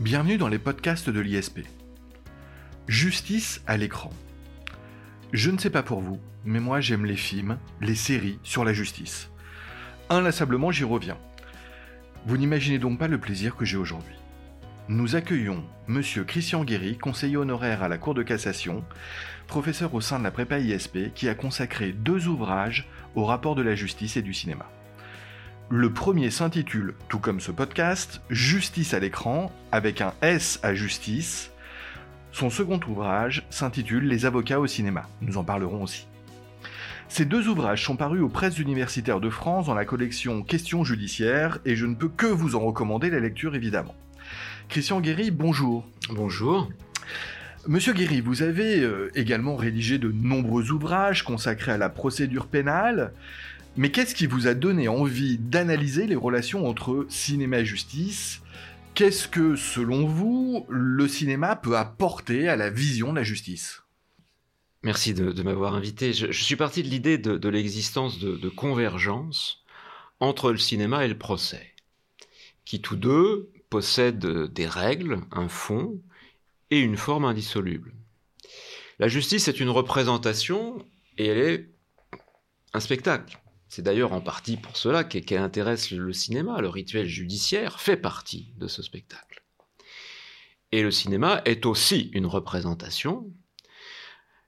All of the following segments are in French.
Bienvenue dans les podcasts de l'ISP. Justice à l'écran. Je ne sais pas pour vous, mais moi j'aime les films, les séries sur la justice. Inlassablement j'y reviens. Vous n'imaginez donc pas le plaisir que j'ai aujourd'hui. Nous accueillons Monsieur Christian Guéry, conseiller honoraire à la Cour de cassation, professeur au sein de la prépa ISP, qui a consacré deux ouvrages au rapport de la justice et du cinéma. Le premier s'intitule, tout comme ce podcast, Justice à l'écran, avec un S à justice. Son second ouvrage s'intitule Les avocats au cinéma. Nous en parlerons aussi. Ces deux ouvrages sont parus aux presses universitaires de France dans la collection Questions judiciaires et je ne peux que vous en recommander la lecture évidemment. Christian Guéry, bonjour. Bonjour. Monsieur Guéry, vous avez euh, également rédigé de nombreux ouvrages consacrés à la procédure pénale. Mais qu'est-ce qui vous a donné envie d'analyser les relations entre cinéma et justice? Qu'est-ce que, selon vous, le cinéma peut apporter à la vision de la justice? Merci de, m'avoir invité. Je, suis parti de l'idée de, l'existence de, convergence entre le cinéma et le procès, qui tous deux possèdent des règles, un fond et une forme indissoluble. La justice est une représentation et elle est un spectacle. C'est d'ailleurs en partie pour cela qu'elle intéresse le cinéma. Le rituel judiciaire fait partie de ce spectacle. Et le cinéma est aussi une représentation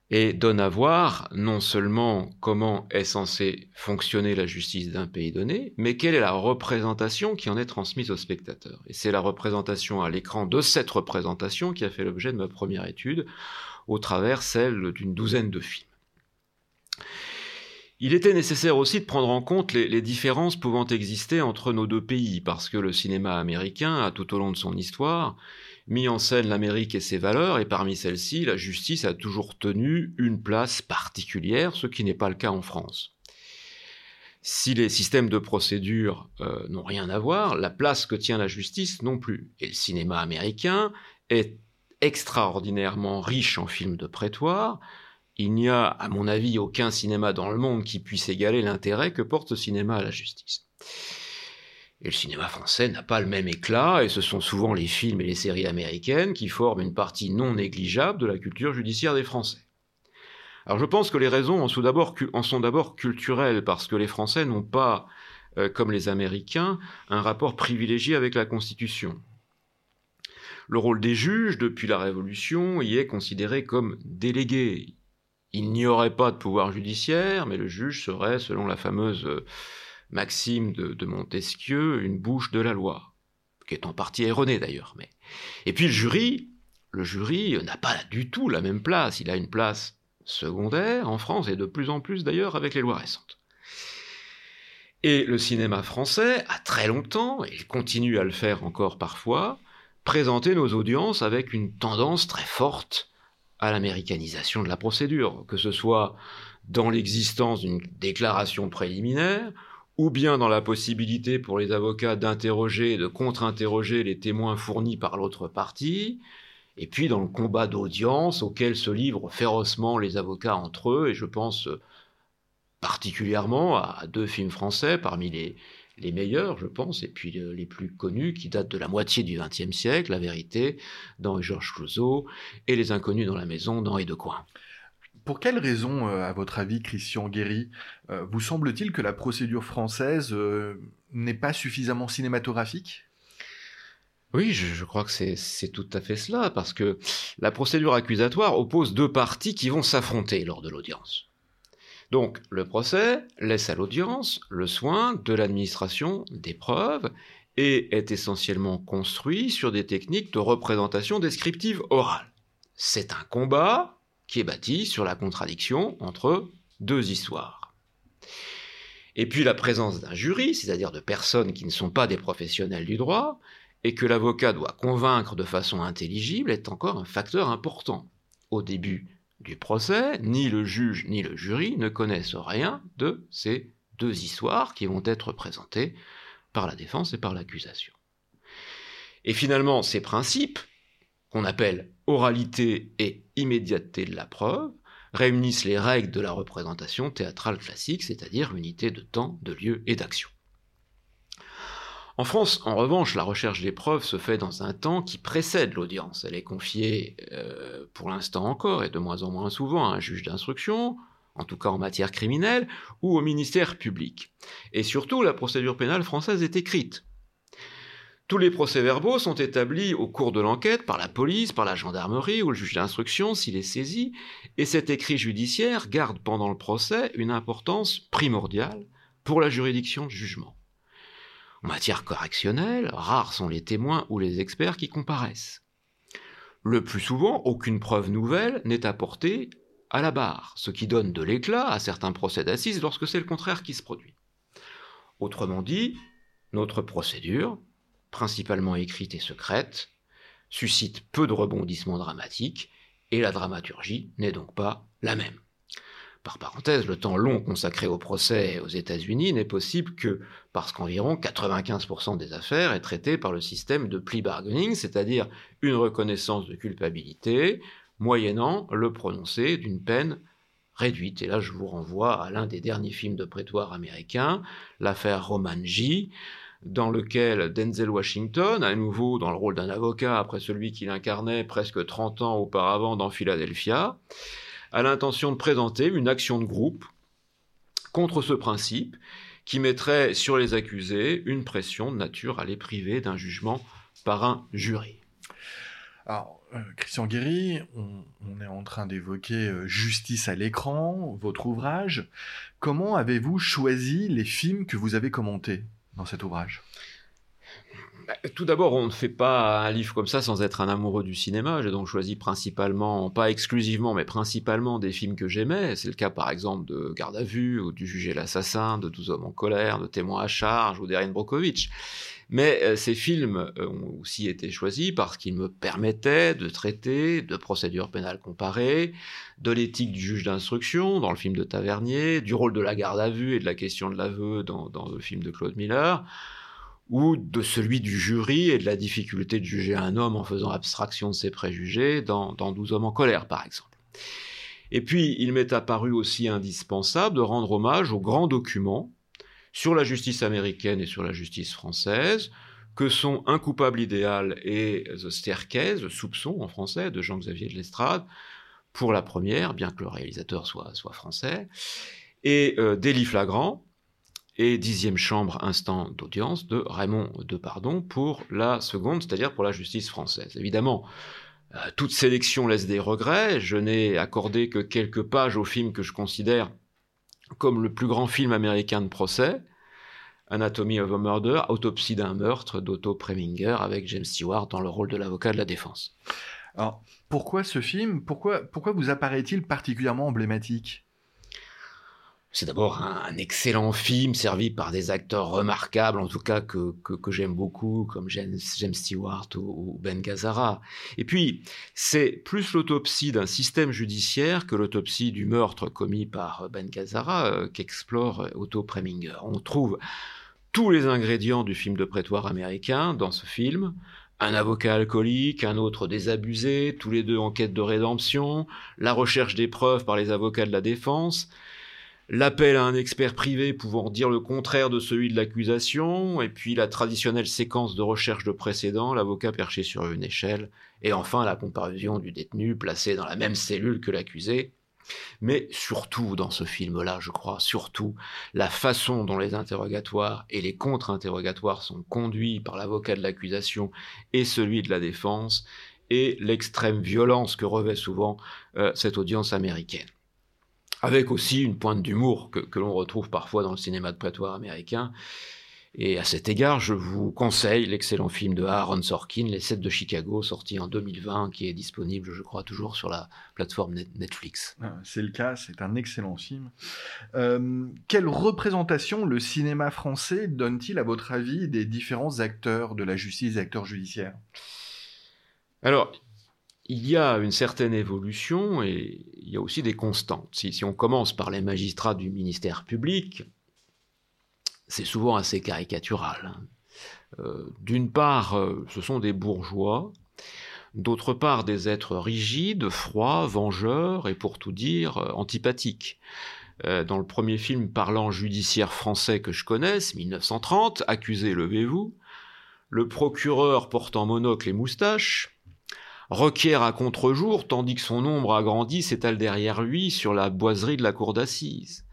et donne à voir non seulement comment est censée fonctionner la justice d'un pays donné, mais quelle est la représentation qui en est transmise au spectateur. Et c'est la représentation à l'écran de cette représentation qui a fait l'objet de ma première étude, au travers celle d'une douzaine de films. Il était nécessaire aussi de prendre en compte les, différences pouvant exister entre nos deux pays, parce que le cinéma américain a tout au long de son histoire mis en scène l'Amérique et ses valeurs, et parmi celles-ci, la justice a toujours tenu une place particulière, ce qui n'est pas le cas en France. Si les systèmes de procédure euh, n'ont rien à voir, la place que tient la justice non plus. Et le cinéma américain est extraordinairement riche en films de prétoire, il n'y a, à mon avis, aucun cinéma dans le monde qui puisse égaler l'intérêt que porte ce cinéma à la justice. Et le cinéma français n'a pas le même éclat, et ce sont souvent les films et les séries américaines qui forment une partie non négligeable de la culture judiciaire des Français. Alors je pense que les raisons en sont d'abord, culturelles, parce que les Français n'ont pas, euh, comme les Américains, un rapport privilégié avec la Constitution. Le rôle des juges, depuis la Révolution, y est considéré comme délégué. Il n'y aurait pas de pouvoir judiciaire, mais le juge serait, selon la fameuse euh, maxime de, Montesquieu, une bouche de la loi, qui est en partie erronée d'ailleurs. Mais... Et puis le jury, le jury n'a pas du tout la même place, il a une place secondaire en France, et de plus en plus d'ailleurs avec les lois récentes. Et le cinéma français a très longtemps, et il continue à le faire encore parfois, présenté nos audiences avec une tendance très forte à l'américanisation de la procédure, que ce soit dans l'existence d'une déclaration préliminaire, ou bien dans la possibilité pour les avocats d'interroger et de contre-interroger les témoins fournis par l'autre partie, et puis dans le combat d'audience auquel se livrent férocement les avocats entre eux, et je pense particulièrement à deux films français parmi les, les meilleurs, je pense, et puis euh, les plus connus qui datent de la moitié du XXe siècle, La Vérité, dans Georges Clouseau, et Les Inconnus dans la maison, dans de Coin. Pour quelles raisons, euh, à votre avis, Christian Guéry, euh, vous semble-t-il que la procédure française n'est pas suffisamment cinématographique? Oui, je, crois que c'est tout à fait cela, parce que la procédure accusatoire oppose deux parties qui vont s'affronter lors de l'audience. Donc le procès laisse à l'audience le soin de l'administration des preuves et est essentiellement construit sur des techniques de représentation descriptive orale. C'est un combat qui est bâti sur la contradiction entre deux histoires. Et puis la présence d'un jury, c'est-à-dire de personnes qui ne sont pas des professionnels du droit, et que l'avocat doit convaincre de façon intelligible, est encore un facteur important. Au début du procès, ni le juge ni le jury ne connaissent rien de ces deux histoires qui vont être présentées par la défense et par l'accusation. Et finalement, ces principes, qu'on appelle oralité et immédiateté de la preuve, réunissent les règles de la représentation théâtrale classique, c'est-à-dire unité de temps, de lieu et d'action. En France, en revanche, la recherche des preuves se fait dans un temps qui précède l'audience. Elle est confiée, euh, pour l'instant encore, et de moins en moins souvent, à un juge d'instruction, en tout cas en matière criminelle, ou au ministère public. Et surtout, la procédure pénale française est écrite. Tous les procès-verbaux sont établis au cours de l'enquête par la police, par la gendarmerie ou le juge d'instruction s'il est saisi, et cet écrit judiciaire garde pendant le procès une importance primordiale pour la juridiction de jugement. En matière correctionnelle, rares sont les témoins ou les experts qui comparaissent. Le plus souvent, aucune preuve nouvelle n'est apportée à la barre, ce qui donne de l'éclat à certains procès d'assises lorsque c'est le contraire qui se produit. Autrement dit, notre procédure, principalement écrite et secrète, suscite peu de rebondissements dramatiques, et la dramaturgie n'est donc pas la même. Par parenthèse, le temps long consacré au procès aux États-Unis n'est possible que parce qu'environ 95% des affaires est traité par le système de plea bargaining, c'est-à-dire une reconnaissance de culpabilité, moyennant le prononcé d'une peine réduite. Et là, je vous renvoie à l'un des derniers films de prétoire américains, l'affaire Roman J., dans lequel Denzel Washington, à nouveau dans le rôle d'un avocat après celui qu'il incarnait presque 30 ans auparavant dans Philadelphia, a l'intention de présenter une action de groupe contre ce principe qui mettrait sur les accusés une pression de nature à les priver d'un jugement par un jury. Alors, euh, Christian Guéry, on, est en train d'évoquer euh, Justice à l'écran, votre ouvrage. Comment avez-vous choisi les films que vous avez commentés dans cet ouvrage? Tout d'abord, on ne fait pas un livre comme ça sans être un amoureux du cinéma. J'ai donc choisi principalement, pas exclusivement, mais principalement des films que j'aimais. C'est le cas par exemple de Garde à vue, ou du Juger l'assassin, de 12 hommes en colère, de Témoins à charge, ou d'Erin Brokovich. Mais euh, ces films euh, ont aussi été choisis parce qu'ils me permettaient de traiter de procédures pénales comparées, de l'éthique du juge d'instruction dans le film de Tavernier, du rôle de la garde à vue et de la question de l'aveu dans le film de Claude Miller, ou de celui du jury et de la difficulté de juger un homme en faisant abstraction de ses préjugés dans, dans 12 hommes en colère, par exemple. Et puis, il m'est apparu aussi indispensable de rendre hommage aux grands documents sur la justice américaine et sur la justice française, que sont Un coupable idéal et The Staircase, Soupçon en français, de Jean-Xavier de Lestrade, pour la première, bien que le réalisateur soit, soit français, et euh, Délit flagrant, et Dixième chambre, instant d'audience, de Raymond Depardon pour la seconde, c'est-à-dire pour la justice française. Évidemment, euh, toute sélection laisse des regrets, je n'ai accordé que quelques pages au film que je considère comme le plus grand film américain de procès, Anatomy of a Murder, Autopsie d'un meurtre d'Otto Preminger avec James Stewart dans le rôle de l'avocat de la défense. Alors, pourquoi ce film? Pourquoi, pourquoi vous apparaît-il particulièrement emblématique? C'est d'abord un, excellent film servi par des acteurs remarquables, en tout cas que, j'aime beaucoup, comme James, Stewart ou, Ben Gazzara. Et puis, c'est plus l'autopsie d'un système judiciaire que l'autopsie du meurtre commis par Ben Gazzara euh, qu'explore Otto Preminger. On trouve tous les ingrédients du film de prétoire américain dans ce film. Un avocat alcoolique, un autre désabusé, tous les deux en quête de rédemption, la recherche des preuves par les avocats de la défense, l'appel à un expert privé pouvant dire le contraire de celui de l'accusation, et puis la traditionnelle séquence de recherche de précédent, l'avocat perché sur une échelle, et enfin la comparution du détenu placé dans la même cellule que l'accusé. Mais surtout dans ce film-là, je crois, surtout la façon dont les interrogatoires et les contre-interrogatoires sont conduits par l'avocat de l'accusation et celui de la défense, et l'extrême violence que revêt souvent euh, cette audience américaine avec aussi une pointe d'humour que, l'on retrouve parfois dans le cinéma de prétoire américain. Et à cet égard, je vous conseille l'excellent film de Aaron Sorkin, Les Sept de Chicago, sorti en 2020, qui est disponible, je crois, toujours sur la plateforme Netflix. Ah, c'est le cas, c'est un excellent film. Euh, quelle représentation le cinéma français donne-t-il, à votre avis, des différents acteurs de la justice, des acteurs judiciaires? Alors, il y a une certaine évolution et il y a aussi des constantes. Si, on commence par les magistrats du ministère public, c'est souvent assez caricatural. Hein. Euh, d'une part, euh, ce sont des bourgeois, d'autre part, des êtres rigides, froids, vengeurs et pour tout dire, euh, antipathiques. dans le premier film parlant judiciaire français que je connaisse, 1930, Accusé, levez-vous, le procureur portant monocle et moustache requiert à contre-jour, tandis que son ombre agrandie s'étale derrière lui sur la boiserie de la cour d'assises.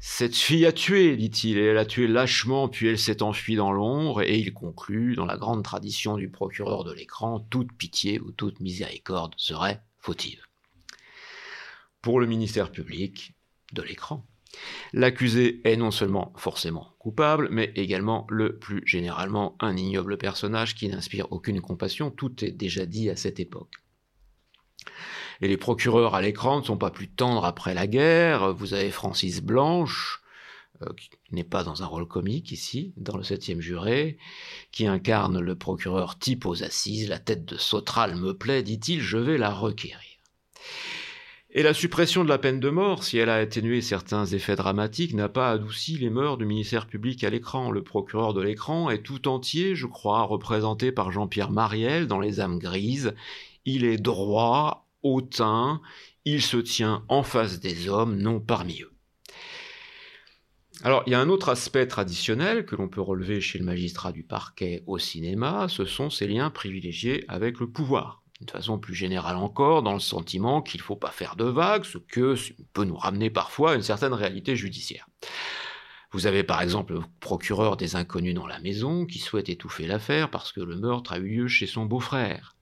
Cette fille a tué, dit-il, et elle a tué lâchement, puis elle s'est enfuie dans l'ombre, et il conclut, dans la grande tradition du procureur de l'écran, toute pitié ou toute miséricorde serait fautive. Pour le ministère public de l'écran, l'accusé est non seulement forcément coupable, mais également le plus généralement un ignoble personnage qui n'inspire aucune compassion, tout est déjà dit à cette époque. Et les procureurs à l'écran ne sont pas plus tendres après la guerre. Vous avez Francis Blanche, euh, qui n'est pas dans un rôle comique ici, dans le septième juré, qui incarne le procureur type aux assises. La tête de Sautral me plaît, dit-il, je vais la requérir. Et la suppression de la peine de mort, si elle a atténué certains effets dramatiques, n'a pas adouci les mœurs du ministère public à l'écran. Le procureur de l'écran est tout entier, je crois, représenté par Jean-Pierre Mariel dans Les âmes grises. Il est droit, hautain, il se tient en face des hommes, non parmi eux. Alors, il y a un autre aspect traditionnel que l'on peut relever chez le magistrat du parquet au cinéma, ce sont ses liens privilégiés avec le pouvoir. De façon plus générale encore, dans le sentiment qu'il ne faut pas faire de vagues, ce que peut nous ramener parfois à une certaine réalité judiciaire. Vous avez par exemple le procureur des inconnus dans la maison qui souhaite étouffer l'affaire parce que le meurtre a eu lieu chez son beau-frère.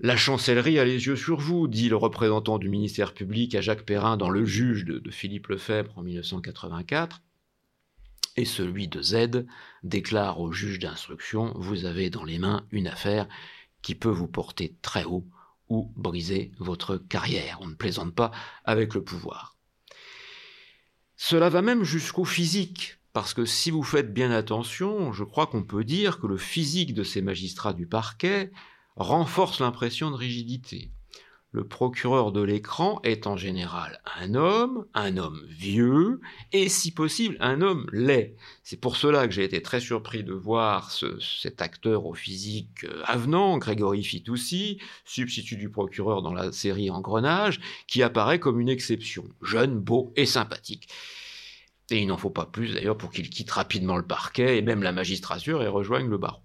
La chancellerie a les yeux sur vous, dit le représentant du ministère public à Jacques Perrin dans Le Juge de, Philippe Lefebvre en 1984. Et celui de Z déclare au juge d'instruction Vous avez dans les mains une affaire qui peut vous porter très haut ou briser votre carrière. On ne plaisante pas avec le pouvoir. Cela va même jusqu'au physique, parce que si vous faites bien attention, je crois qu'on peut dire que le physique de ces magistrats du parquet renforce l'impression de rigidité. Le procureur de l'écran est en général un homme, un homme vieux, et si possible un homme laid. C'est pour cela que j'ai été très surpris de voir cet acteur au physique euh, avenant, Grégory Fitoussi, substitut du procureur dans la série Engrenage, qui apparaît comme une exception, jeune, beau et sympathique. Et il n'en faut pas plus d'ailleurs pour qu'il quitte rapidement le parquet et même la magistrature et rejoigne le barreau.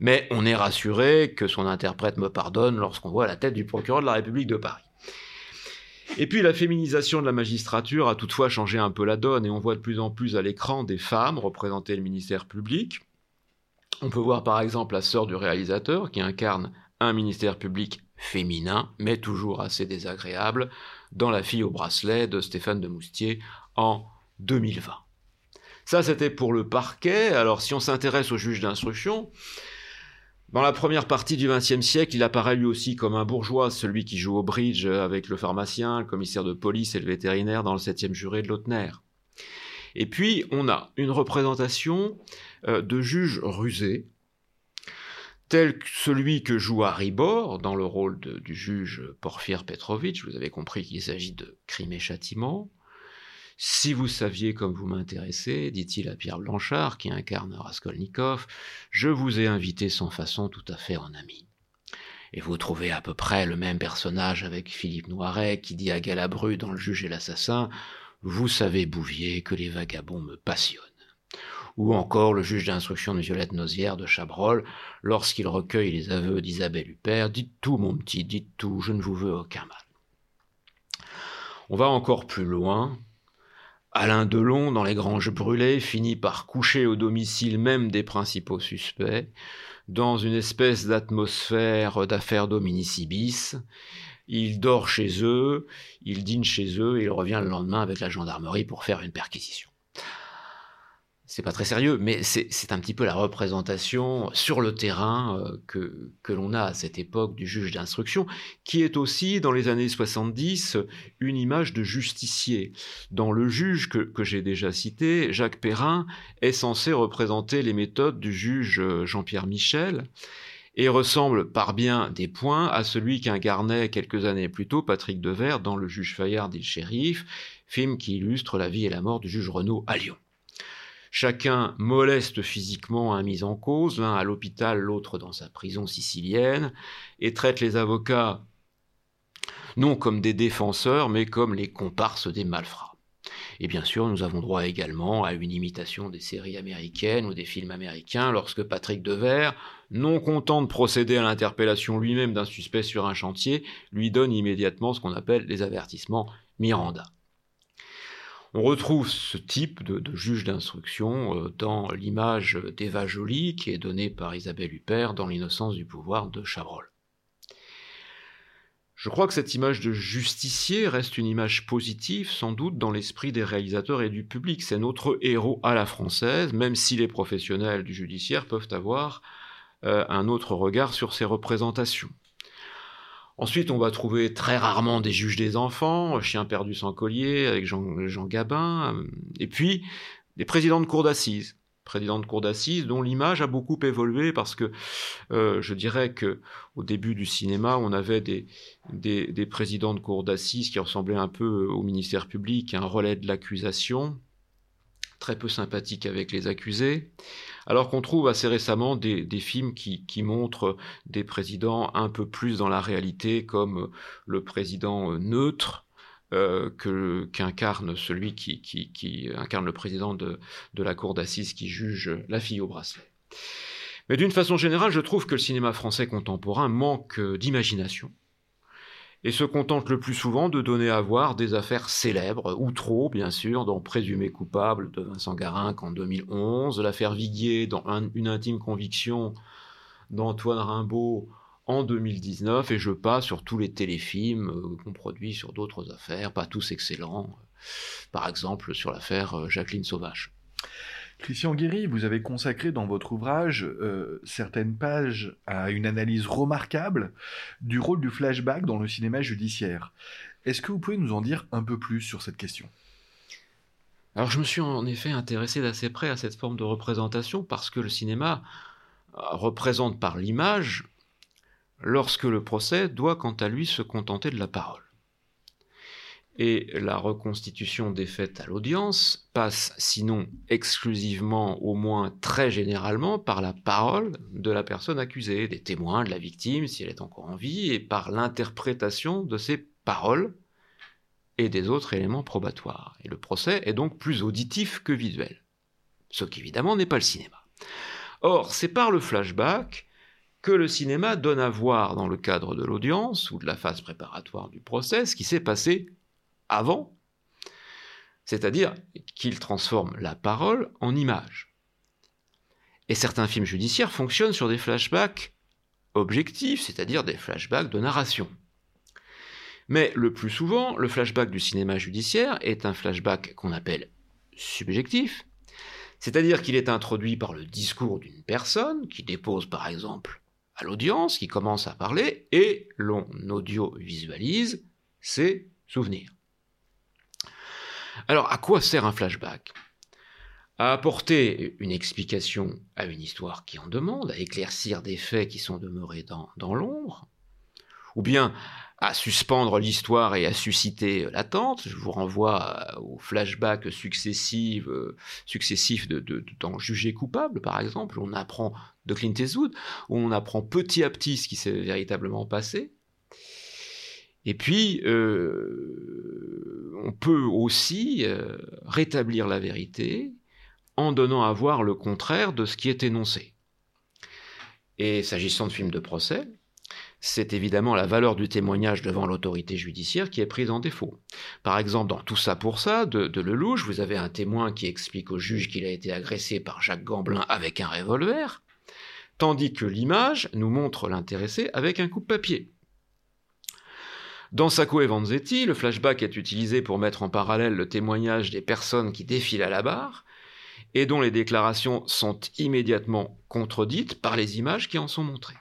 Mais on est rassuré que son interprète me pardonne lorsqu'on voit la tête du procureur de la République de Paris. Et puis la féminisation de la magistrature a toutefois changé un peu la donne et on voit de plus en plus à l'écran des femmes représenter le ministère public. On peut voir par exemple la sœur du réalisateur qui incarne un ministère public féminin, mais toujours assez désagréable, dans La fille au bracelet de Stéphane de Moustier en 2020. Ça, c'était pour le parquet. Alors, si on s'intéresse au juge d'instruction, dans la première partie du XXe siècle, il apparaît lui aussi comme un bourgeois, celui qui joue au bridge avec le pharmacien, le commissaire de police et le vétérinaire dans le septième juré de Lautner. Et puis, on a une représentation euh, de juge rusé, tel que celui que joue Harry dans le rôle du juge Porfir Petrovitch. Vous avez compris qu'il s'agit de crime et châtiment. Si vous saviez comme vous m'intéressez, dit-il à Pierre Blanchard, qui incarne Raskolnikov, je vous ai invité sans façon tout à fait en ami. Et vous trouvez à peu près le même personnage avec Philippe Noiret, qui dit à Galabru dans Le juge et l'assassin, vous savez, Bouvier, que les vagabonds me passionnent ou encore le juge d'instruction de Violette Nozière de Chabrol, lorsqu'il recueille les aveux d'Isabelle Huppert, dites tout mon petit, dites tout, je ne vous veux aucun mal. On va encore plus loin, Alain Delon, dans Les Granges brûlées, finit par coucher au domicile même des principaux suspects, dans une espèce d'atmosphère d'affaires dominicibis. Il dort chez eux, il dîne chez eux et il revient le lendemain avec la gendarmerie pour faire une perquisition c'est pas très sérieux, mais c'est un petit peu la représentation sur le terrain euh, que, que l'on a à cette époque du juge d'instruction, qui est aussi, dans les années 70, une image de justicier. Dans le juge que, que j'ai déjà cité, Jacques Perrin est censé représenter les méthodes du juge euh, Jean-Pierre Michel, et ressemble par bien des points à celui qu'incarnait quelques années plus tôt Patrick Devers dans Le juge Fayard et le shérif, film qui illustre la vie et la mort du juge Renaud à Lyon. Chacun moleste physiquement un mis en cause, l'un à l'hôpital, l'autre dans sa prison sicilienne, et traite les avocats non comme des défenseurs, mais comme les comparses des malfrats. Et bien sûr, nous avons droit également à une imitation des séries américaines ou des films américains lorsque Patrick Devers, non content de procéder à l'interpellation lui-même d'un suspect sur un chantier, lui donne immédiatement ce qu'on appelle les avertissements Miranda. On retrouve ce type de, juge d'instruction euh, dans l'image d'Eva Joly qui est donnée par Isabelle Huppert dans L'innocence du pouvoir de Chabrol. Je crois que cette image de justicier reste une image positive, sans doute, dans l'esprit des réalisateurs et du public. C'est notre héros à la française, même si les professionnels du judiciaire peuvent avoir euh, un autre regard sur ces représentations. Ensuite, on va trouver très rarement des juges des enfants, Chien perdu sans collier avec Jean, Gabin, euh, et puis des présidents de cour d'assises. Président de cour d'assises, dont l'image a beaucoup évolué parce que euh, je dirais que au début du cinéma, on avait des, des, présidents de cour d'assises qui ressemblaient un peu au ministère public, un relais de l'accusation, très peu sympathique avec les accusés, alors qu'on trouve assez récemment des, films qui, qui, montrent des présidents un peu plus dans la réalité, comme le président neutre, euh, qu'incarne celui qui, incarne le président de, la cour d'assises qui juge la fille au bracelet. Mais d'une façon générale, je trouve que le cinéma français contemporain manque d'imagination et se contente le plus souvent de donner à voir des affaires célèbres, ou trop bien sûr, dans Présumé coupable de Vincent Garin en 2011, l'affaire Viguier dans Une intime conviction d'Antoine Rimbaud en 2019 et je passe sur tous les téléfilms euh, qu'on produit sur d'autres affaires, pas tous excellents, euh, par exemple sur l'affaire euh, Jacqueline Sauvage. Christian Guéry, vous avez consacré dans votre ouvrage certaines pages à une analyse remarquable du rôle du flashback dans le cinéma judiciaire. Est-ce que vous pouvez nous en dire un peu plus sur cette question? Alors je me suis en effet intéressé d'assez près à cette forme de représentation parce que le cinéma représente par l'image lorsque le procès doit quant à lui se contenter de la parole. Et la reconstitution des faits à l'audience passe, sinon exclusivement, au moins très généralement, par la parole de la personne accusée, des témoins, de la victime, si elle est encore en vie, et par l'interprétation de ces paroles et des autres éléments probatoires. Et le procès est donc plus auditif que visuel, ce qui évidemment n'est pas le cinéma. Or, c'est par le flashback que le cinéma donne à voir dans le cadre de l'audience ou de la phase préparatoire du procès ce qui s'est passé avant, c'est-à-dire qu'il transforme la parole en image. Et certains films judiciaires fonctionnent sur des flashbacks objectifs, c'est-à-dire des flashbacks de narration. Mais le plus souvent, le flashback du cinéma judiciaire est un flashback qu'on appelle subjectif, c'est-à-dire qu'il est introduit par le discours d'une personne qui dépose par exemple à l'audience qui commence à parler et l'on audio-visualise ses souvenirs. Alors, à quoi sert un flashback? À apporter une explication à une histoire qui en demande, à éclaircir des faits qui sont demeurés dans, l'ombre, ou bien à suspendre l'histoire et à susciter l'attente? Je vous renvoie aux flashbacks successifs, successifs de, dans coupable, par exemple. On apprend de Clint Eastwood, où on apprend petit à petit ce qui s'est véritablement passé. Et puis, euh, on peut aussi euh, rétablir la vérité en donnant à voir le contraire de ce qui est énoncé. Et s'agissant de films de procès, c'est évidemment la valeur du témoignage devant l'autorité judiciaire qui est prise en défaut. Par exemple, dans Tout ça pour ça de, de Lelouch, vous avez un témoin qui explique au juge qu'il a été agressé par Jacques Gamblin avec un revolver, tandis que l'image nous montre l'intéressé avec un coup de papier. Dans Sacco et Vanzetti, le flashback est utilisé pour mettre en parallèle le témoignage des personnes qui défilent à la barre et dont les déclarations sont immédiatement contredites par les images qui en sont montrées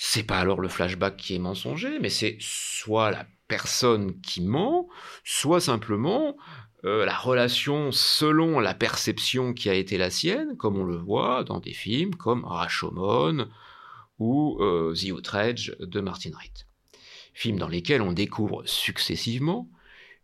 c'est pas alors le flashback qui est mensonger, mais c'est soit la personne qui ment, soit simplement euh, la relation selon la perception qui a été la sienne, comme on le voit dans des films comme Rashomon ou euh, The Outrage de Martin Wright. Films dans lesquels on découvre successivement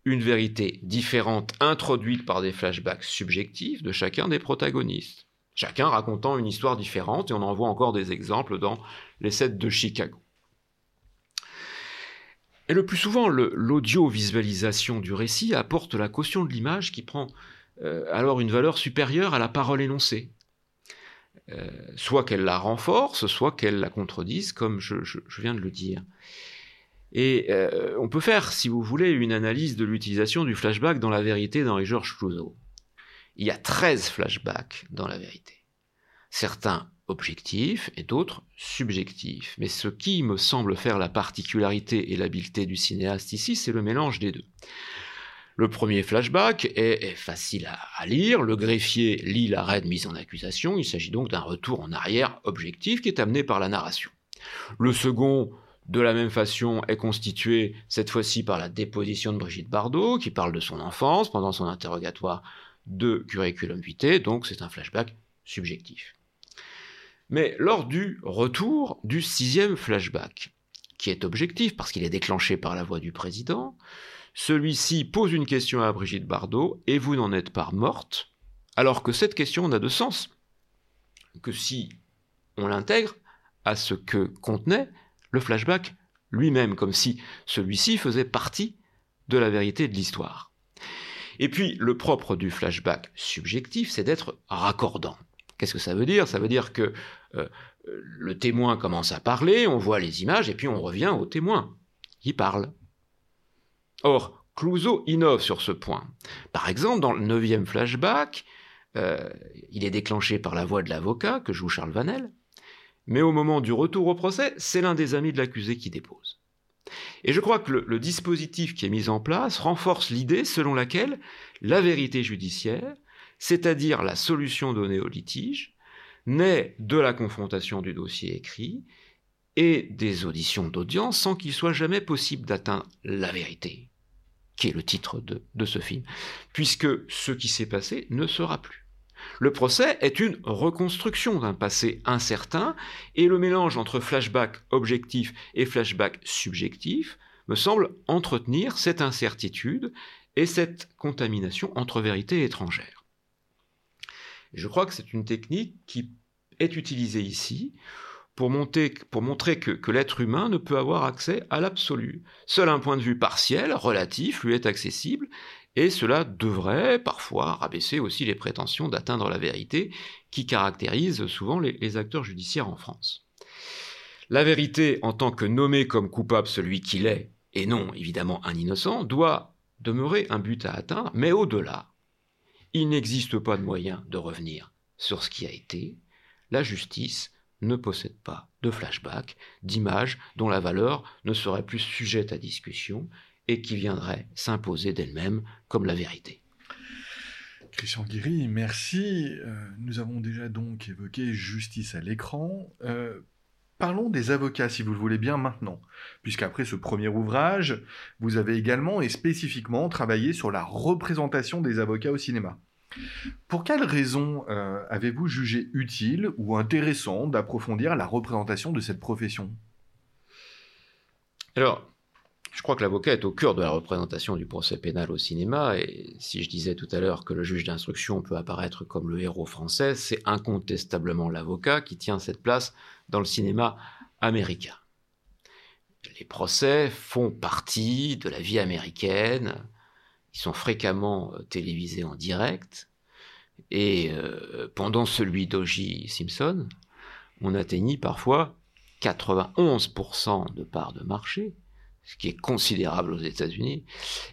une vérité différente introduite par des flashbacks subjectifs de chacun des protagonistes chacun racontant une histoire différente, et on en voit encore des exemples dans les sets de Chicago. Et le plus souvent, l'audio-visualisation du récit apporte la caution de l'image qui prend euh, alors une valeur supérieure à la parole énoncée. Euh, soit qu'elle la renforce, soit qu'elle la contredise, comme je, viens de le dire. Et euh, on peut faire, si vous voulez, une analyse de l'utilisation du flashback dans la vérité d'Henri-Georges Clouzot. Il y a 13 flashbacks dans la vérité. Certains objectifs et d'autres subjectifs. Mais ce qui me semble faire la particularité et l'habileté du cinéaste ici, c'est le mélange des deux. Le premier flashback est, facile à, lire. Le greffier lit l'arrêt de mise en accusation. Il s'agit donc d'un retour en arrière objectif qui est amené par la narration. Le second, de la même façon, est constitué cette fois-ci par la déposition de Brigitte Bardot, qui parle de son enfance pendant son interrogatoire de curriculum vitae, donc c'est un flashback subjectif. Mais lors du retour du sixième flashback, qui est objectif parce qu'il est déclenché par la voix du président, celui-ci pose une question à Brigitte Bardot et vous n'en êtes pas morte, alors que cette question n'a de sens que si on l'intègre à ce que contenait le flashback lui-même, comme si celui-ci faisait partie de la vérité de l'histoire. Et puis, le propre du flashback subjectif, c'est d'être raccordant. Qu'est-ce que ça veut dire? Ça veut dire que euh, le témoin commence à parler, on voit les images, et puis on revient au témoin qui parle. Or, Clouseau innove sur ce point. Par exemple, dans le neuvième flashback, euh, il est déclenché par la voix de l'avocat que joue Charles Vanel, mais au moment du retour au procès, c'est l'un des amis de l'accusé qui dépose. Et je crois que le, dispositif qui est mis en place renforce l'idée selon laquelle la vérité judiciaire, c'est-à-dire la solution donnée au litige, naît de la confrontation du dossier écrit et des auditions d'audience sans qu'il soit jamais possible d'atteindre la vérité qui est le titre de, ce film, puisque ce qui s'est passé ne sera plus. Le procès est une reconstruction d'un passé incertain, et le mélange entre flashback objectif et flashback subjectif me semble entretenir cette incertitude et cette contamination entre vérités étrangères. je crois que c'est une technique qui est utilisée ici pour, montrer que, l'être humain ne peut avoir accès à l'absolu. Seul un point de vue partiel, relatif, lui est accessible, et cela devrait parfois rabaisser aussi les prétentions d'atteindre la vérité qui caractérisent souvent les, acteurs judiciaires en France. La vérité, en tant que nommé comme coupable celui qu'il est, et non évidemment un innocent, doit demeurer un but à atteindre, mais au-delà, il n'existe pas de moyen de revenir sur ce qui a été. La justice ne possède pas de flashback, d'images dont la valeur ne serait plus sujette à discussion et qui viendraient s'imposer d'elles-mêmes comme la vérité. Christian Guéry, merci. Euh, nous avons déjà donc évoqué justice à l'écran. Euh, parlons des avocats, si vous le voulez bien, maintenant, puisqu'après ce premier ouvrage, vous avez également et spécifiquement travaillé sur la représentation des avocats au cinéma. Pour quelles raisons euh, avez-vous jugé utile ou intéressant d'approfondir la représentation de cette profession? Alors, je crois que l'avocat est au cœur de la représentation du procès pénal au cinéma, et si je disais tout à l'heure que le juge d'instruction peut apparaître comme le héros français, c'est incontestablement l'avocat qui tient cette place dans le cinéma américain. Les procès font partie de la vie américaine, ils sont fréquemment euh, télévisés en direct. Et euh, pendant celui d'O.J. Simpson, on atteignit parfois 91% de part de marché, ce qui est considérable aux États-Unis.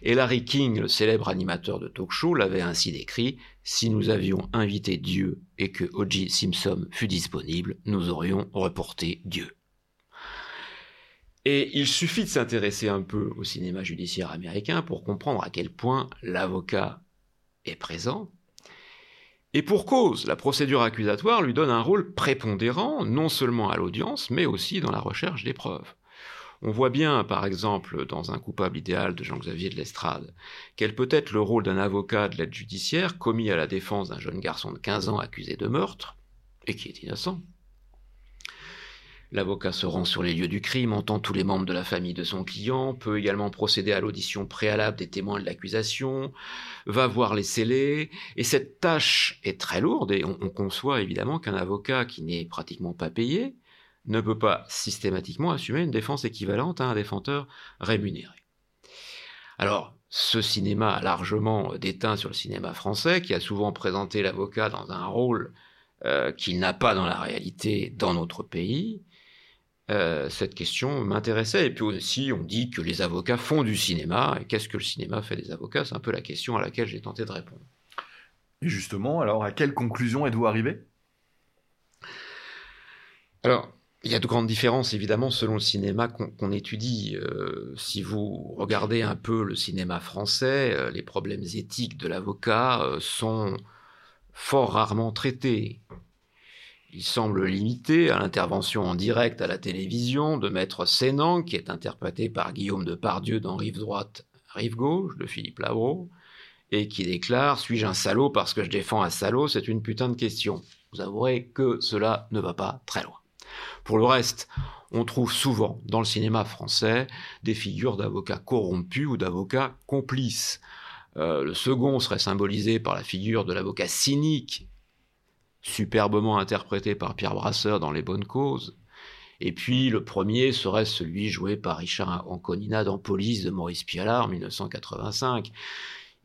Et Larry King, le célèbre animateur de talk show, l'avait ainsi décrit Si nous avions invité Dieu et que O.J. Simpson fût disponible, nous aurions reporté Dieu. Et il suffit de s'intéresser un peu au cinéma judiciaire américain pour comprendre à quel point l'avocat est présent. Et pour cause, la procédure accusatoire lui donne un rôle prépondérant, non seulement à l'audience, mais aussi dans la recherche des preuves. On voit bien, par exemple, dans Un coupable idéal de Jean-Xavier de Lestrade, quel peut être le rôle d'un avocat de l'aide judiciaire commis à la défense d'un jeune garçon de 15 ans accusé de meurtre, et qui est innocent. L'avocat se rend sur les lieux du crime, entend tous les membres de la famille de son client, peut également procéder à l'audition préalable des témoins de l'accusation, va voir les scellés, et cette tâche est très lourde, et on, conçoit évidemment qu'un avocat qui n'est pratiquement pas payé ne peut pas systématiquement assumer une défense équivalente à un défenseur rémunéré. Alors, ce cinéma a largement déteint sur le cinéma français, qui a souvent présenté l'avocat dans un rôle euh, qu'il n'a pas dans la réalité dans notre pays. Euh, cette question m'intéressait. Et puis aussi, on dit que les avocats font du cinéma. Et qu'est-ce que le cinéma fait des avocats? C'est un peu la question à laquelle j'ai tenté de répondre. Et justement, alors à quelle conclusion êtes-vous arrivé? Alors, il y a de grandes différences, évidemment, selon le cinéma qu'on étudie. Euh, si vous regardez un peu le cinéma français, euh, les problèmes éthiques de l'avocat euh, sont fort rarement traités. Il semble limité à l'intervention en direct à la télévision de Maître Sénan, qui est interprété par Guillaume de Pardieu dans Rive droite, Rive gauche de Philippe Labro, et qui déclare Suis-je un salaud parce que je défends un salaud? C'est une putain de question. Vous avouerez que cela ne va pas très loin. Pour le reste, on trouve souvent dans le cinéma français des figures d'avocats corrompus ou d'avocats complices. Euh, le second serait symbolisé par la figure de l'avocat cynique, superbement interprété par Pierre Brasseur dans Les Bonnes Causes. Et puis le premier serait celui joué par Richard Anconina dans Police de Maurice Pialat en 1985.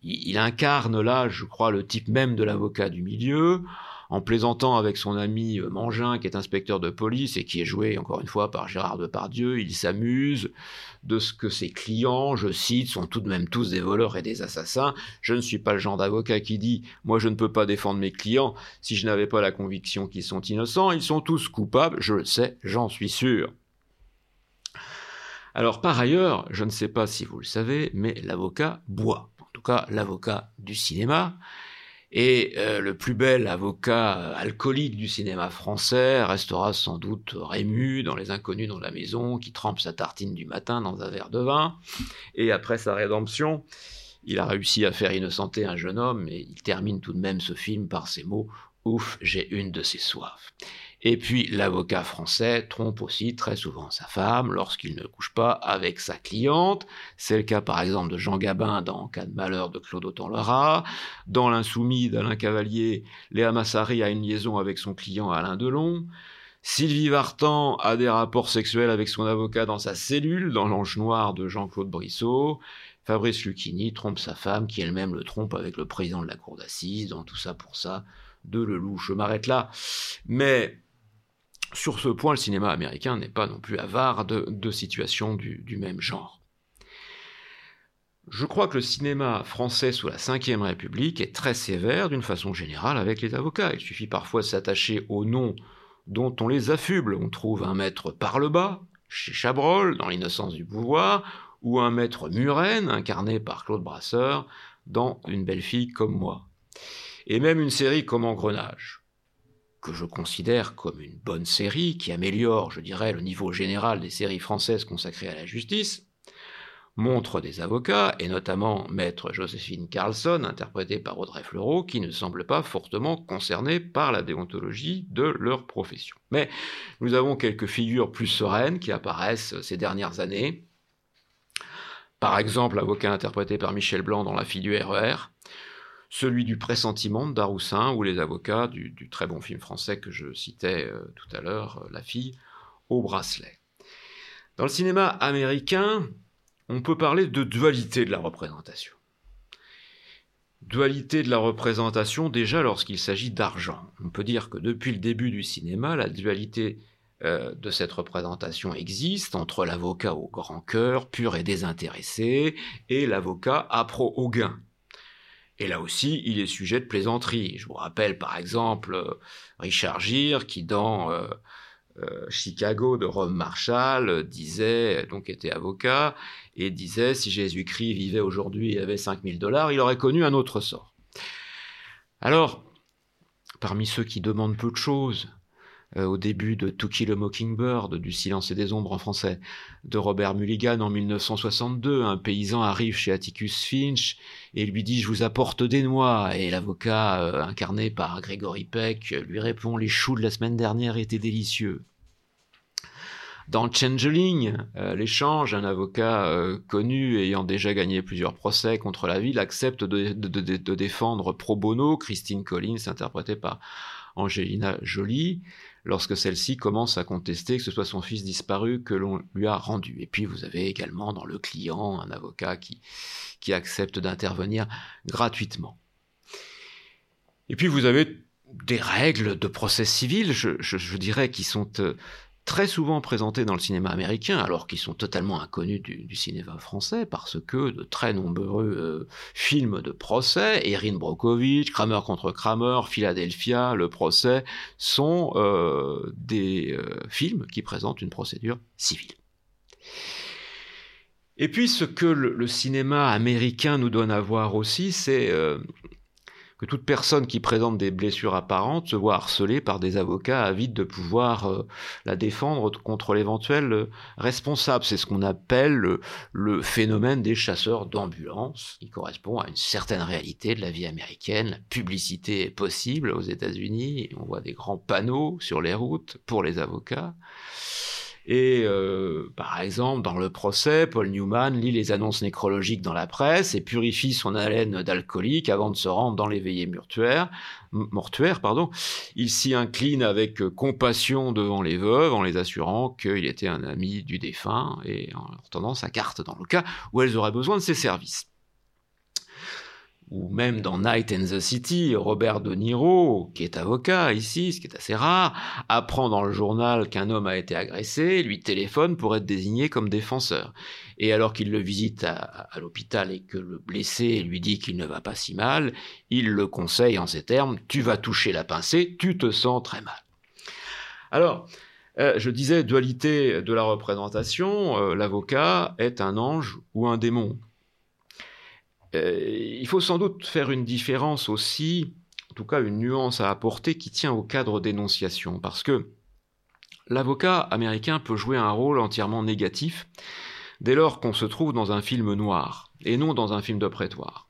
il incarne là, je crois, le type même de l'avocat du milieu, en plaisantant avec son ami euh, Mangin, qui est inspecteur de police et qui est joué encore une fois par Gérard Depardieu, il s'amuse de ce que ses clients, je cite, sont tout de même tous des voleurs et des assassins. Je ne suis pas le genre d'avocat qui dit moi je ne peux pas défendre mes clients si je n'avais pas la conviction qu'ils sont innocents, ils sont tous coupables, je le sais, j'en suis sûr. Alors par ailleurs, je ne sais pas si vous le savez, mais l'avocat boit. En tout cas, l'avocat du cinéma, et euh, le plus bel avocat euh, alcoolique du cinéma français restera sans doute Rému dans Les Inconnus dans la maison, qui trempe sa tartine du matin dans un verre de vin. Et après sa rédemption, il a réussi à faire innocenter un jeune homme, et il termine tout de même ce film par ces mots Ouf, j'ai une de ces soifs. Et puis l'avocat français trompe aussi très souvent sa femme lorsqu'il ne couche pas avec sa cliente. C'est le cas par exemple de Jean Gabin dans Cas de malheur de Claude Autant-Lara. Dans L'insoumis d'Alain Cavalier, Léa Massari a une liaison avec son client Alain Delon. Sylvie Vartan a des rapports sexuels avec son avocat dans sa cellule, dans L'Ange Noir de Jean-Claude Brissot. Fabrice Lucchini trompe sa femme, qui elle-même le trompe avec le président de la cour d'assises, dans tout ça pour ça de Lelouch. Je m'arrête là. Mais sur ce point, le cinéma américain n'est pas non plus avare de, situations du, même genre. Je crois que le cinéma français sous la Ve République est très sévère d'une façon générale avec les avocats. Il suffit parfois de s'attacher aux noms dont on les affuble. On trouve un maître par le bas, chez Chabrol, dans L'innocence du pouvoir, ou un maître Muren, incarné par Claude Brasseur, dans Une belle fille comme moi. Et même une série comme Engrenage que je considère comme une bonne série, qui améliore, je dirais, le niveau général des séries françaises consacrées à la justice, montre des avocats, et notamment maître Joséphine Carlson, interprétée par Audrey Fleurot, qui ne semblent pas fortement concernés par la déontologie de leur profession. Mais nous avons quelques figures plus sereines qui apparaissent ces dernières années. Par exemple, l'avocat interprété par Michel Blanc dans La fille du RER, celui du pressentiment de Daroussin ou les avocats du, très bon film français que je citais euh, tout à l'heure, euh, La fille au bracelet. Dans le cinéma américain, on peut parler de dualité de la représentation. Dualité de la représentation déjà lorsqu'il s'agit d'argent. On peut dire que depuis le début du cinéma, la dualité euh, de cette représentation existe entre l'avocat au grand cœur, pur et désintéressé, et l'avocat à pro au gain, et là aussi, il est sujet de plaisanterie. Je vous rappelle par exemple euh, Richard Gere qui dans euh, euh, Chicago de Rome Marshall disait, donc était avocat, et disait si Jésus-Christ vivait aujourd'hui et avait 5000 dollars, il aurait connu un autre sort. Alors, parmi ceux qui demandent peu de choses, au début de To Kill Mockingbird, du Silence et des Ombres en français, de Robert Mulligan en 1962. Un paysan arrive chez Atticus Finch et lui dit Je vous apporte des noix. Et l'avocat, euh, incarné par Gregory Peck, lui répond Les choux de la semaine dernière étaient délicieux. Dans Changeling, euh, l'échange, un avocat connu ayant déjà gagné plusieurs procès contre la ville accepte de défendre pro bono Christine Collins, interprétée par Angelina Jolie lorsque celle-ci commence à contester que ce soit son fils disparu que l'on lui a rendu. Et puis vous avez également dans le client un avocat qui, accepte d'intervenir gratuitement. Et puis vous avez des règles de procès civil, je, je dirais, qui sont euh, très souvent présentés dans le cinéma américain, alors qu'ils sont totalement inconnus du, cinéma français, parce que de très nombreux euh, films de procès, Erin Brockovich, Kramer contre Kramer, Philadelphia, Le procès, sont euh, des euh, films qui présentent une procédure civile. Et puis ce que le, cinéma américain nous donne à voir aussi, c'est que toute personne qui présente des blessures apparentes se voit harcelée par des avocats avides de pouvoir euh, la défendre contre l'éventuel euh, responsable. C'est ce qu'on appelle le, phénomène des chasseurs d'ambulance, qui correspond à une certaine réalité de la vie américaine. La publicité est possible aux États-Unis, on voit des grands panneaux sur les routes pour les avocats. Et euh, par exemple, dans le procès, Paul Newman lit les annonces nécrologiques dans la presse et purifie son haleine d'alcoolique avant de se rendre dans les veillées mortuaires. pardon. Il s'y incline avec compassion devant les veuves en les assurant qu'il était un ami du défunt et en leur tendant sa carte dans le cas où elles auraient besoin de ses services ou même dans Night in the City, Robert De Niro, qui est avocat ici, ce qui est assez rare, apprend dans le journal qu'un homme a été agressé, lui téléphone pour être désigné comme défenseur. Et alors qu'il le visite à, l'hôpital et que le blessé lui dit qu'il ne va pas si mal, il le conseille en ces termes, tu vas toucher la pincée, tu te sens très mal. Alors, euh, je disais dualité de la représentation, euh, l'avocat est un ange ou un démon. Euh, il faut sans doute faire une différence aussi, en tout cas une nuance à apporter qui tient au cadre d'énonciation, parce que l'avocat américain peut jouer un rôle entièrement négatif dès lors qu'on se trouve dans un film noir et non dans un film de prétoire.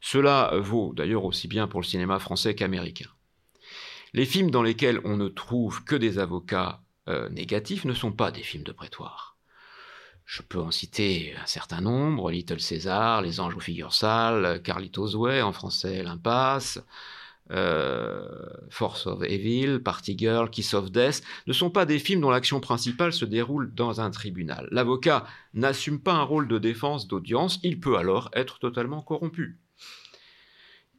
Cela vaut d'ailleurs aussi bien pour le cinéma français qu'américain. Les films dans lesquels on ne trouve que des avocats euh, négatifs ne sont pas des films de prétoire. Je peux en citer un certain nombre, Little César, Les Anges aux figures sales, Carlitos Way, en français L'Impasse, euh, Force of Evil, Party Girl, Kiss of Death, ne sont pas des films dont l'action principale se déroule dans un tribunal. L'avocat n'assume pas un rôle de défense d'audience, il peut alors être totalement corrompu.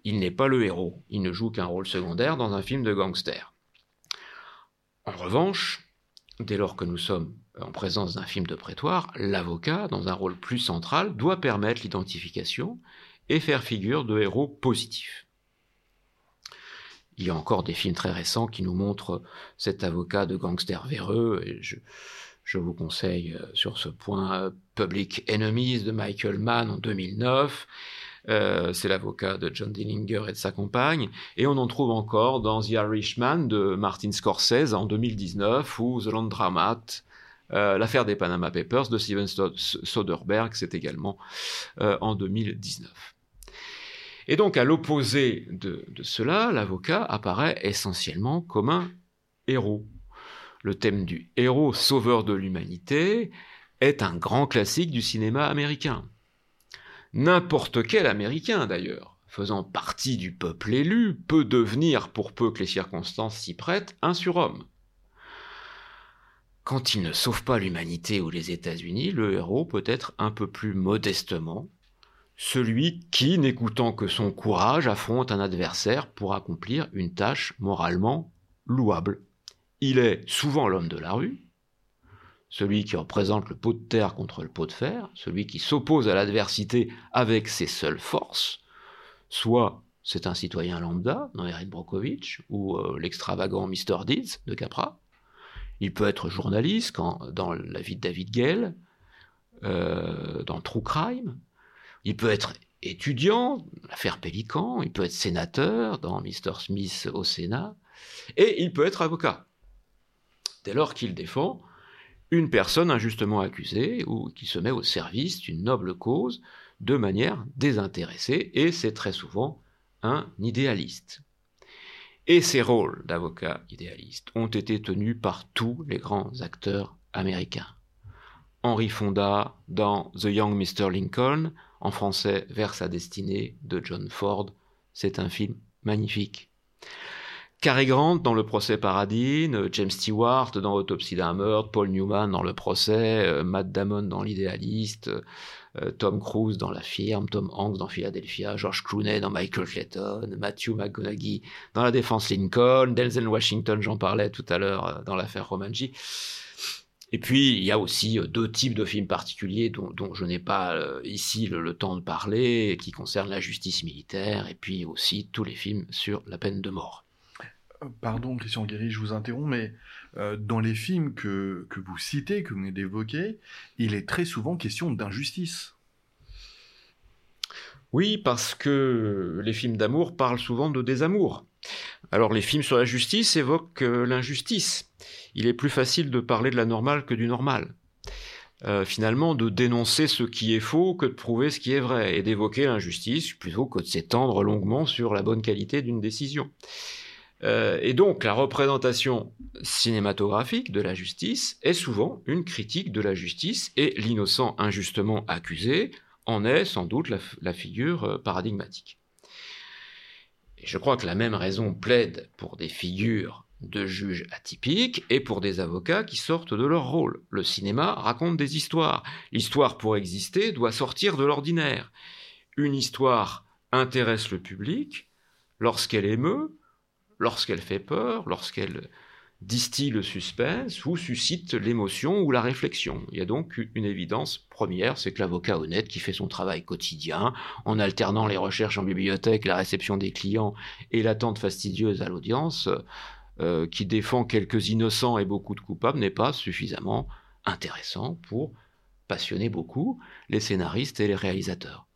Il n'est pas le héros, il ne joue qu'un rôle secondaire dans un film de gangster. En revanche, dès lors que nous sommes en présence d'un film de prétoire, l'avocat, dans un rôle plus central, doit permettre l'identification et faire figure de héros positifs. Il y a encore des films très récents qui nous montrent cet avocat de gangster véreux, je, vous conseille euh, sur ce point euh, Public Enemies de Michael Mann en 2009, euh, c'est l'avocat de John Dillinger et de sa compagne. Et on en trouve encore dans The Irishman de Martin Scorsese en 2019 ou The Laundromat euh, l'affaire des Panama Papers de Steven Soderbergh, c'est également euh, en 2019. Et donc, à l'opposé de, cela, l'avocat apparaît essentiellement comme un héros. Le thème du héros sauveur de l'humanité est un grand classique du cinéma américain. N'importe quel Américain, d'ailleurs, faisant partie du peuple élu, peut devenir, pour peu que les circonstances s'y prêtent, un surhomme. Quand il ne sauve pas l'humanité ou les États-Unis, le héros peut être un peu plus modestement celui qui, n'écoutant que son courage, affronte un adversaire pour accomplir une tâche moralement louable. Il est souvent l'homme de la rue, celui qui représente le pot de terre contre le pot de fer, celui qui s'oppose à l'adversité avec ses seules forces, soit c'est un citoyen lambda dans Erin Brockovich ou euh, l'extravagant Mr. Deeds de Capra, il peut être journaliste dans la vie de David Gale, euh, dans True Crime. Il peut être étudiant, l'affaire Pélican. Il peut être sénateur dans Mr. Smith au Sénat. Et il peut être avocat. Dès lors qu'il défend une personne injustement accusée ou qui se met au service d'une noble cause de manière désintéressée. Et c'est très souvent un idéaliste. Et ces rôles d'avocat idéaliste ont été tenus par tous les grands acteurs américains. Henry Fonda dans The Young Mr. Lincoln, en français Vers sa destinée de John Ford, c'est un film magnifique. Cary Grant dans le procès Paradine, James Stewart dans Autopsie d'un meurtre, Paul Newman dans le procès, Matt Damon dans l'idéaliste, Tom Cruise dans La Firme, Tom Hanks dans Philadelphia, George Clooney dans Michael Clayton, Matthew McConaughey dans La Défense Lincoln, Denzel Washington, j'en parlais tout à l'heure dans l'affaire Romanji. Et puis, il y a aussi euh, deux types de films particuliers dont, je n'ai pas euh, ici le, temps de parler, qui concernent la justice militaire, et puis aussi tous les films sur la peine de mort. Euh, pardon, Christian Guéry, je vous interromps, mais dans les films que, vous citez, que vous venez d'évoquer, il est très souvent question d'injustice. Oui, parce que les films d'amour parlent souvent de désamour. Alors les films sur la justice évoquent l'injustice il est plus facile de parler de la normale que du normal. Euh, finalement, de dénoncer ce qui est faux que de prouver ce qui est vrai, et d'évoquer l'injustice plutôt que de s'étendre longuement sur la bonne qualité d'une décision. Euh, et donc, la représentation cinématographique de la justice est souvent une critique de la justice, et l'innocent injustement accusé en est sans doute la figure euh, paradigmatique. Et je crois que la même raison plaide pour des figures de juges atypiques et pour des avocats qui sortent de leur rôle. Le cinéma raconte des histoires. L'histoire, pour exister, doit sortir de l'ordinaire. Une histoire intéresse le public lorsqu'elle émeut, lorsqu'elle fait peur, lorsqu'elle distille le suspense ou suscite l'émotion ou la réflexion. Il y a donc une évidence première, c'est que l'avocat honnête qui fait son travail quotidien en alternant les recherches en bibliothèque, la réception des clients et l'attente fastidieuse à l'audience, euh, qui défend quelques innocents et beaucoup de coupables n'est pas suffisamment intéressant pour passionner beaucoup les scénaristes et les réalisateurs.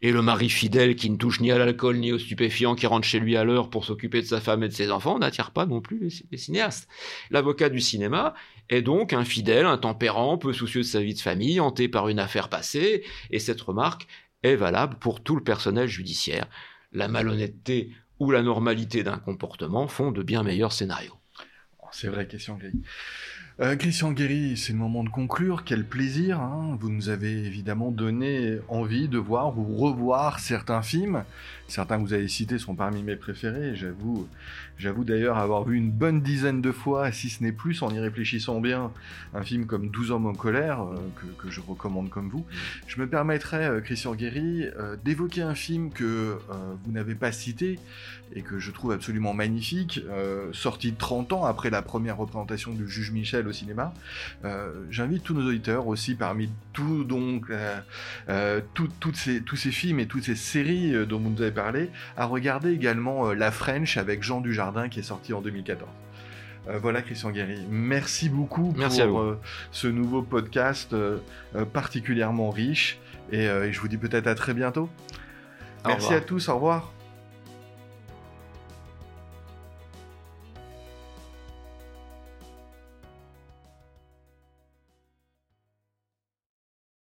Et le mari fidèle qui ne touche ni à l'alcool ni aux stupéfiants, qui rentre chez lui à l'heure pour s'occuper de sa femme et de ses enfants, n'attire pas non plus les, cinéastes. L'avocat du cinéma est donc un fidèle, intempérant, peu soucieux de sa vie de famille, hanté par une affaire passée, et cette remarque est valable pour tout le personnel judiciaire. La malhonnêteté ou la normalité d'un comportement font de bien meilleurs scénarios. C'est vrai, question. Euh, Christian Guéry, c'est le moment de conclure. Quel plaisir. Hein. Vous nous avez évidemment donné envie de voir ou revoir certains films. Certains que vous avez cités sont parmi mes préférés. J'avoue, j'avoue d'ailleurs avoir vu une bonne dizaine de fois, si ce n'est plus, en y réfléchissant bien, un film comme 12 hommes en colère, euh, que, je recommande comme vous. Je me permettrai, euh, Christian Guéry, d'évoquer un film que vous n'avez pas cité, et que je trouve absolument magnifique, sorti 30 ans après la première représentation du juge Michel au cinéma. Euh, j'invite tous nos auditeurs aussi, parmi tout, donc, euh, toutes ces, tous ces films et toutes ces séries dont vous nous avez parlé, à regarder également La French avec Jean Dujardin qui est sorti en 2014. voilà Christian Guéry, merci beaucoup pour ce nouveau podcast particulièrement riche et, je vous dis peut-être à très bientôt. merci à tous, au revoir.